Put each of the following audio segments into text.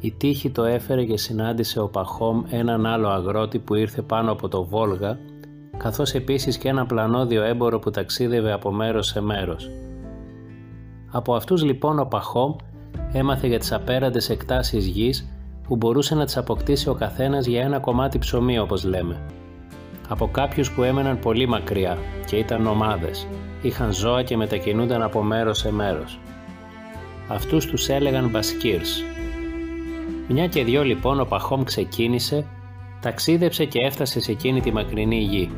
Η τύχη το έφερε και συνάντησε ο Παχόμ έναν άλλο αγρότη που ήρθε πάνω από το Βόλγα, καθώς επίσης και ένα πλανόδιο έμπορο που ταξίδευε από μέρος σε μέρος. Από αυτούς λοιπόν ο Παχόμ έμαθε για τις απέραντες εκτάσεις γης που μπορούσε να τις αποκτήσει ο καθένας για ένα κομμάτι ψωμί όπως λέμε. Από κάποιους που έμεναν πολύ μακριά και ήταν ομάδες, είχαν ζώα και μετακινούνταν από μέρος σε μέρος. Αυτούς τους έλεγαν Μπασκίρς. Μια και δυο λοιπόν ο Παχόμ ξεκίνησε, ταξίδεψε και έφτασε σε εκείνη τη μακρινή γη.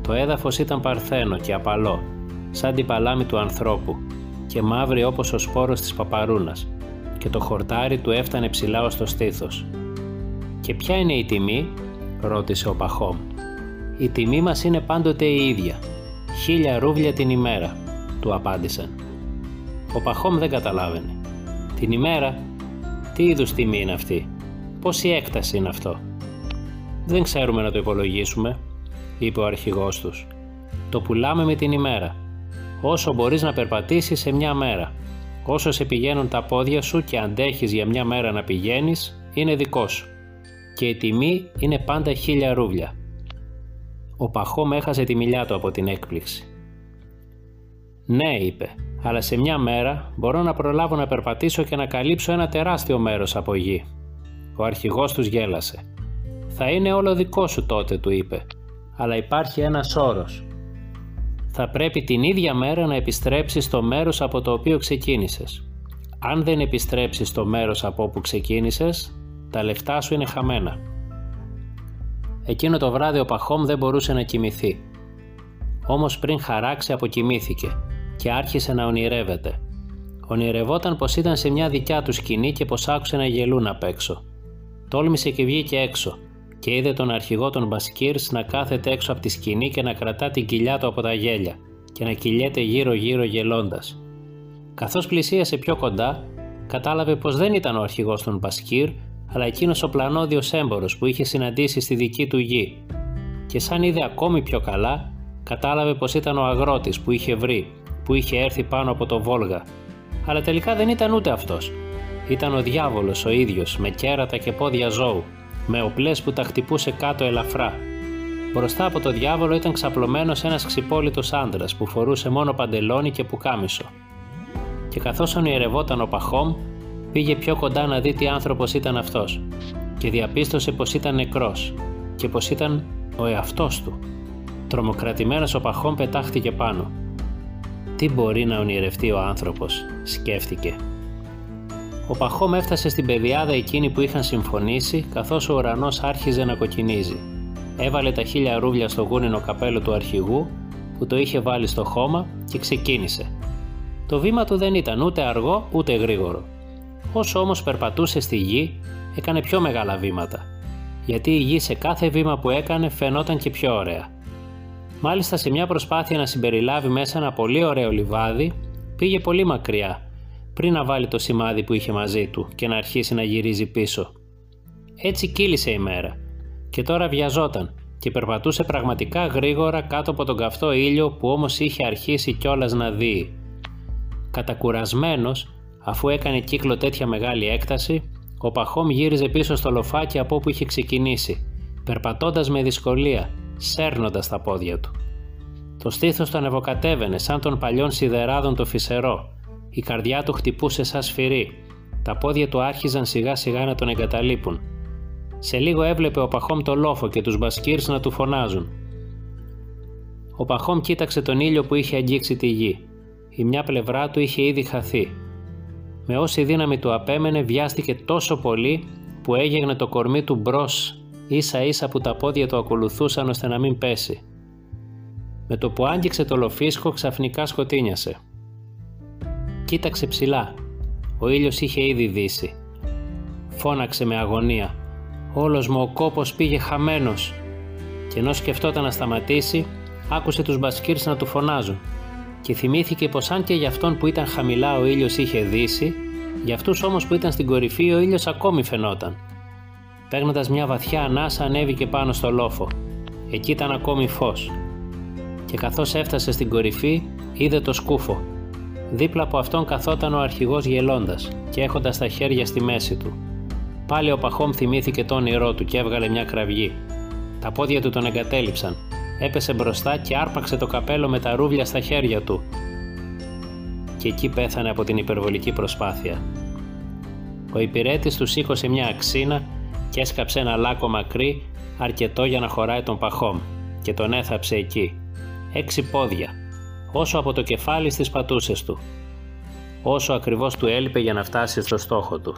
Το έδαφος ήταν παρθένο και απαλό, σαν την παλάμη του ανθρώπου και μαύρη όπως ο σπόρος της παπαρούνας και το χορτάρι του έφτανε ψηλά ως το στήθος. «Και ποια είναι η τιμή» ρώτησε ο Παχόμ. «Η τιμή μας είναι πάντοτε η ίδια. Χίλια ρούβλια την ημέρα», του απάντησαν. Ο Παχόμ δεν καταλάβαινε. «Την ημέρα; Τι είδους τιμή είναι αυτή; Πόση έκταση είναι αυτό;» «Δεν ξέρουμε να το υπολογίσουμε», είπε ο αρχηγός τους. «Το πουλάμε με την ημέρα. Όσο μπορείς να περπατήσεις σε μια μέρα. Όσο σε πηγαίνουν τα πόδια σου και αντέχεις για μια μέρα να πηγαίνεις, είναι δικό σου. Και η τιμή είναι πάντα χίλια ρούβλια. Ο Παχόμ έχασε τη μιλιά του από την έκπληξη. «Ναι», είπε, «αλλά σε μια μέρα μπορώ να προλάβω να περπατήσω και να καλύψω ένα τεράστιο μέρος από γη». Ο αρχηγός τους γέλασε. «Θα είναι όλο δικό σου τότε», του είπε, «αλλά υπάρχει ένας όρος θα πρέπει την ίδια μέρα να επιστρέψεις στο μέρος από το οποίο ξεκίνησες. Αν δεν επιστρέψεις στο μέρος από όπου ξεκίνησες, τα λεφτά σου είναι χαμένα. Εκείνο το βράδυ ο Παχόμ δεν μπορούσε να κοιμηθεί. Όμως πριν χαράξει αποκοιμήθηκε και άρχισε να ονειρεύεται. Ονειρευόταν πως ήταν σε μια δικιά του σκηνή και πως άκουσε να γελούν απ' έξω. Τόλμησε και βγήκε έξω και είδε τον αρχηγό των Μπασκίρς να κάθεται έξω από τη σκηνή και να κρατά την κοιλιά του από τα γέλια και να κυλιέται γύρω-γύρω γελώντας. Καθώς πλησίασε πιο κοντά, κατάλαβε πως δεν ήταν ο αρχηγός των Μπασκίρ, αλλά εκείνος ο πλανόδιος έμπορος που είχε συναντήσει στη δική του γη. Και σαν είδε ακόμη πιο καλά, κατάλαβε πως ήταν ο αγρότης που είχε βρει, που είχε έρθει πάνω από το Βόλγα. Αλλά τελικά δεν ήταν ούτε αυτός. Ήταν ο διάβολος ο ίδιος, με κέρατα και πόδια ζώου, με οπλές που τα χτυπούσε κάτω ελαφρά. Μπροστά από το διάβολο ήταν ξαπλωμένος ένας ξυπόλυτος άντρας που φορούσε μόνο παντελόνι και πουκάμισο. Και καθώς ονειρευόταν ο Παχόμ, πήγε πιο κοντά να δει τι άνθρωπος ήταν αυτός και διαπίστωσε πως ήταν νεκρός και πως ήταν ο εαυτός του. Τρομοκρατημένος ο Παχόμ πετάχτηκε πάνω. Τι μπορεί να ονειρευτεί ο άνθρωπος, σκέφτηκε ο Παχόμ έφτασε στην πεδιάδα εκείνη που είχαν συμφωνήσει, καθώς ο ουρανός άρχιζε να κοκκινίζει. Έβαλε τα χίλια ρούβλια στο γούνινο καπέλο του αρχηγού, που το είχε βάλει στο χώμα και ξεκίνησε. Το βήμα του δεν ήταν ούτε αργό ούτε γρήγορο. Όσο όμως περπατούσε στη γη, έκανε πιο μεγάλα βήματα, γιατί η γη σε κάθε βήμα που έκανε φαινόταν και πιο ωραία. Μάλιστα σε μια προσπάθεια να συμπεριλάβει μέσα ένα πολύ ωραίο λιβάδι, πήγε πολύ μακριά πριν να βάλει το σημάδι που είχε μαζί του και να αρχίσει να γυρίζει πίσω. Έτσι κύλησε η μέρα και τώρα βιαζόταν και περπατούσε πραγματικά γρήγορα κάτω από τον καυτό ήλιο που όμως είχε αρχίσει κιόλας να δει. Κατακουρασμένος, αφού έκανε κύκλο τέτοια μεγάλη έκταση, ο Παχόμ γύριζε πίσω στο λοφάκι από όπου είχε ξεκινήσει, περπατώντας με δυσκολία, σέρνοντας τα πόδια του. Το στήθος του ανεβοκατέβαινε σαν των παλιών σιδεράδων το φυσερό η καρδιά του χτυπούσε σαν σφυρί. Τα πόδια του άρχιζαν σιγά σιγά να τον εγκαταλείπουν. Σε λίγο έβλεπε ο Παχόμ το λόφο και τους μπασκύρς να του φωνάζουν. Ο Παχόμ κοίταξε τον ήλιο που είχε αγγίξει τη γη. Η μια πλευρά του είχε ήδη χαθεί. Με όση δύναμη του απέμενε βιάστηκε τόσο πολύ που έγεγνε το κορμί του μπρος ίσα ίσα που τα πόδια του ακολουθούσαν ώστε να μην πέσει. Με το που άγγιξε το λοφίσκο ξαφνικά σκοτίνιασε. Κοίταξε ψηλά. Ο ήλιος είχε ήδη δύσει. Φώναξε με αγωνία. Όλος μου ο κόπος πήγε χαμένος. Και ενώ σκεφτόταν να σταματήσει, άκουσε τους μπασκύρς να του φωνάζουν και θυμήθηκε πως αν και για αυτόν που ήταν χαμηλά ο ήλιος είχε δύσει, για αυτούς όμως που ήταν στην κορυφή ο ήλιος ακόμη φαινόταν. Παίρνοντας μια βαθιά ανάσα ανέβηκε πάνω στο λόφο. Εκεί ήταν ακόμη φως. Και καθώς έφτασε στην κορυφή είδε το σκούφο Δίπλα από αυτόν καθόταν ο αρχηγός γελώντας και έχοντας τα χέρια στη μέση του. Πάλι ο Παχόμ θυμήθηκε το όνειρό του και έβγαλε μια κραυγή. Τα πόδια του τον εγκατέλειψαν. Έπεσε μπροστά και άρπαξε το καπέλο με τα ρούβλια στα χέρια του. Και εκεί πέθανε από την υπερβολική προσπάθεια. Ο υπηρέτης του σήκωσε μια αξίνα και έσκαψε ένα λάκκο μακρύ αρκετό για να χωράει τον Παχόμ και τον έθαψε εκεί. Έξι πόδια, όσο από το κεφάλι στις πατούσες του. Όσο ακριβώς του έλειπε για να φτάσει στο στόχο του.